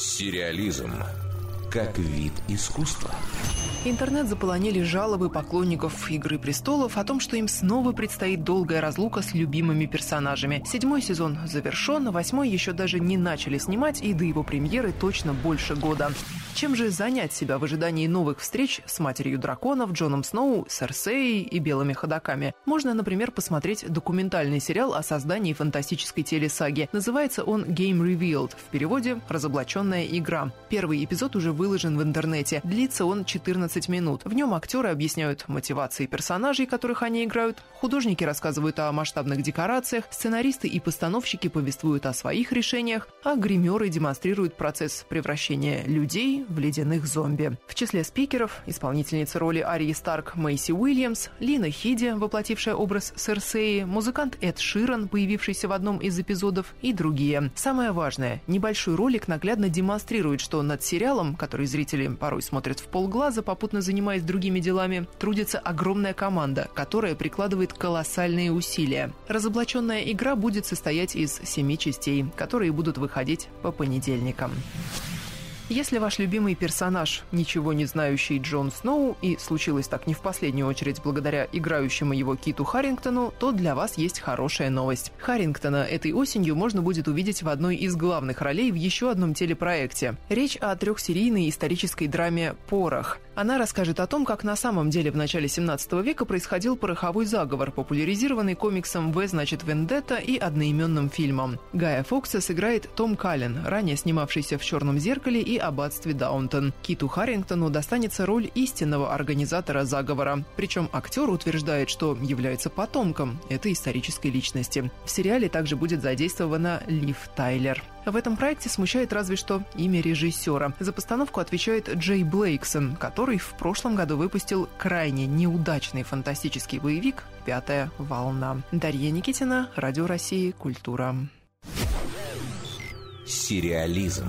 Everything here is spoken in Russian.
Сериализм как вид искусства. Интернет заполонили жалобы поклонников «Игры престолов» о том, что им снова предстоит долгая разлука с любимыми персонажами. Седьмой сезон завершен, восьмой еще даже не начали снимать, и до его премьеры точно больше года. Чем же занять себя в ожидании новых встреч с матерью драконов, Джоном Сноу, Серсеей и белыми ходаками? Можно, например, посмотреть документальный сериал о создании фантастической телесаги. Называется он «Game Revealed», в переводе «Разоблаченная игра». Первый эпизод уже выложен в интернете. Длится он 14 минут. В нем актеры объясняют мотивации персонажей, которых они играют, художники рассказывают о масштабных декорациях, сценаристы и постановщики повествуют о своих решениях, а гримеры демонстрируют процесс превращения людей в ледяных зомби. В числе спикеров исполнительница роли Арии Старк Мэйси Уильямс, Лина Хиди, воплотившая образ Серсеи, музыкант Эд Ширан, появившийся в одном из эпизодов, и другие. Самое важное, небольшой ролик наглядно демонстрирует, что над сериалом, который зрители порой смотрят в полглаза, попутно занимаясь другими делами, трудится огромная команда, которая прикладывает колоссальные усилия. Разоблаченная игра будет состоять из семи частей, которые будут выходить по понедельникам. Если ваш любимый персонаж – ничего не знающий Джон Сноу, и случилось так не в последнюю очередь благодаря играющему его Киту Харрингтону, то для вас есть хорошая новость. Харрингтона этой осенью можно будет увидеть в одной из главных ролей в еще одном телепроекте. Речь о трехсерийной исторической драме «Порох». Она расскажет о том, как на самом деле в начале 17 века происходил пороховой заговор, популяризированный комиксом «В значит Вендетта» и одноименным фильмом. Гая Фокса сыграет Том Каллен, ранее снимавшийся в «Черном зеркале» и аббатстве Даунтон. Киту Харрингтону достанется роль истинного организатора заговора. Причем актер утверждает, что является потомком этой исторической личности. В сериале также будет задействована Лив Тайлер. В этом проекте смущает разве что имя режиссера. За постановку отвечает Джей Блейксон, который в прошлом году выпустил крайне неудачный фантастический боевик «Пятая волна». Дарья Никитина, Радио России, Культура. Сериализм.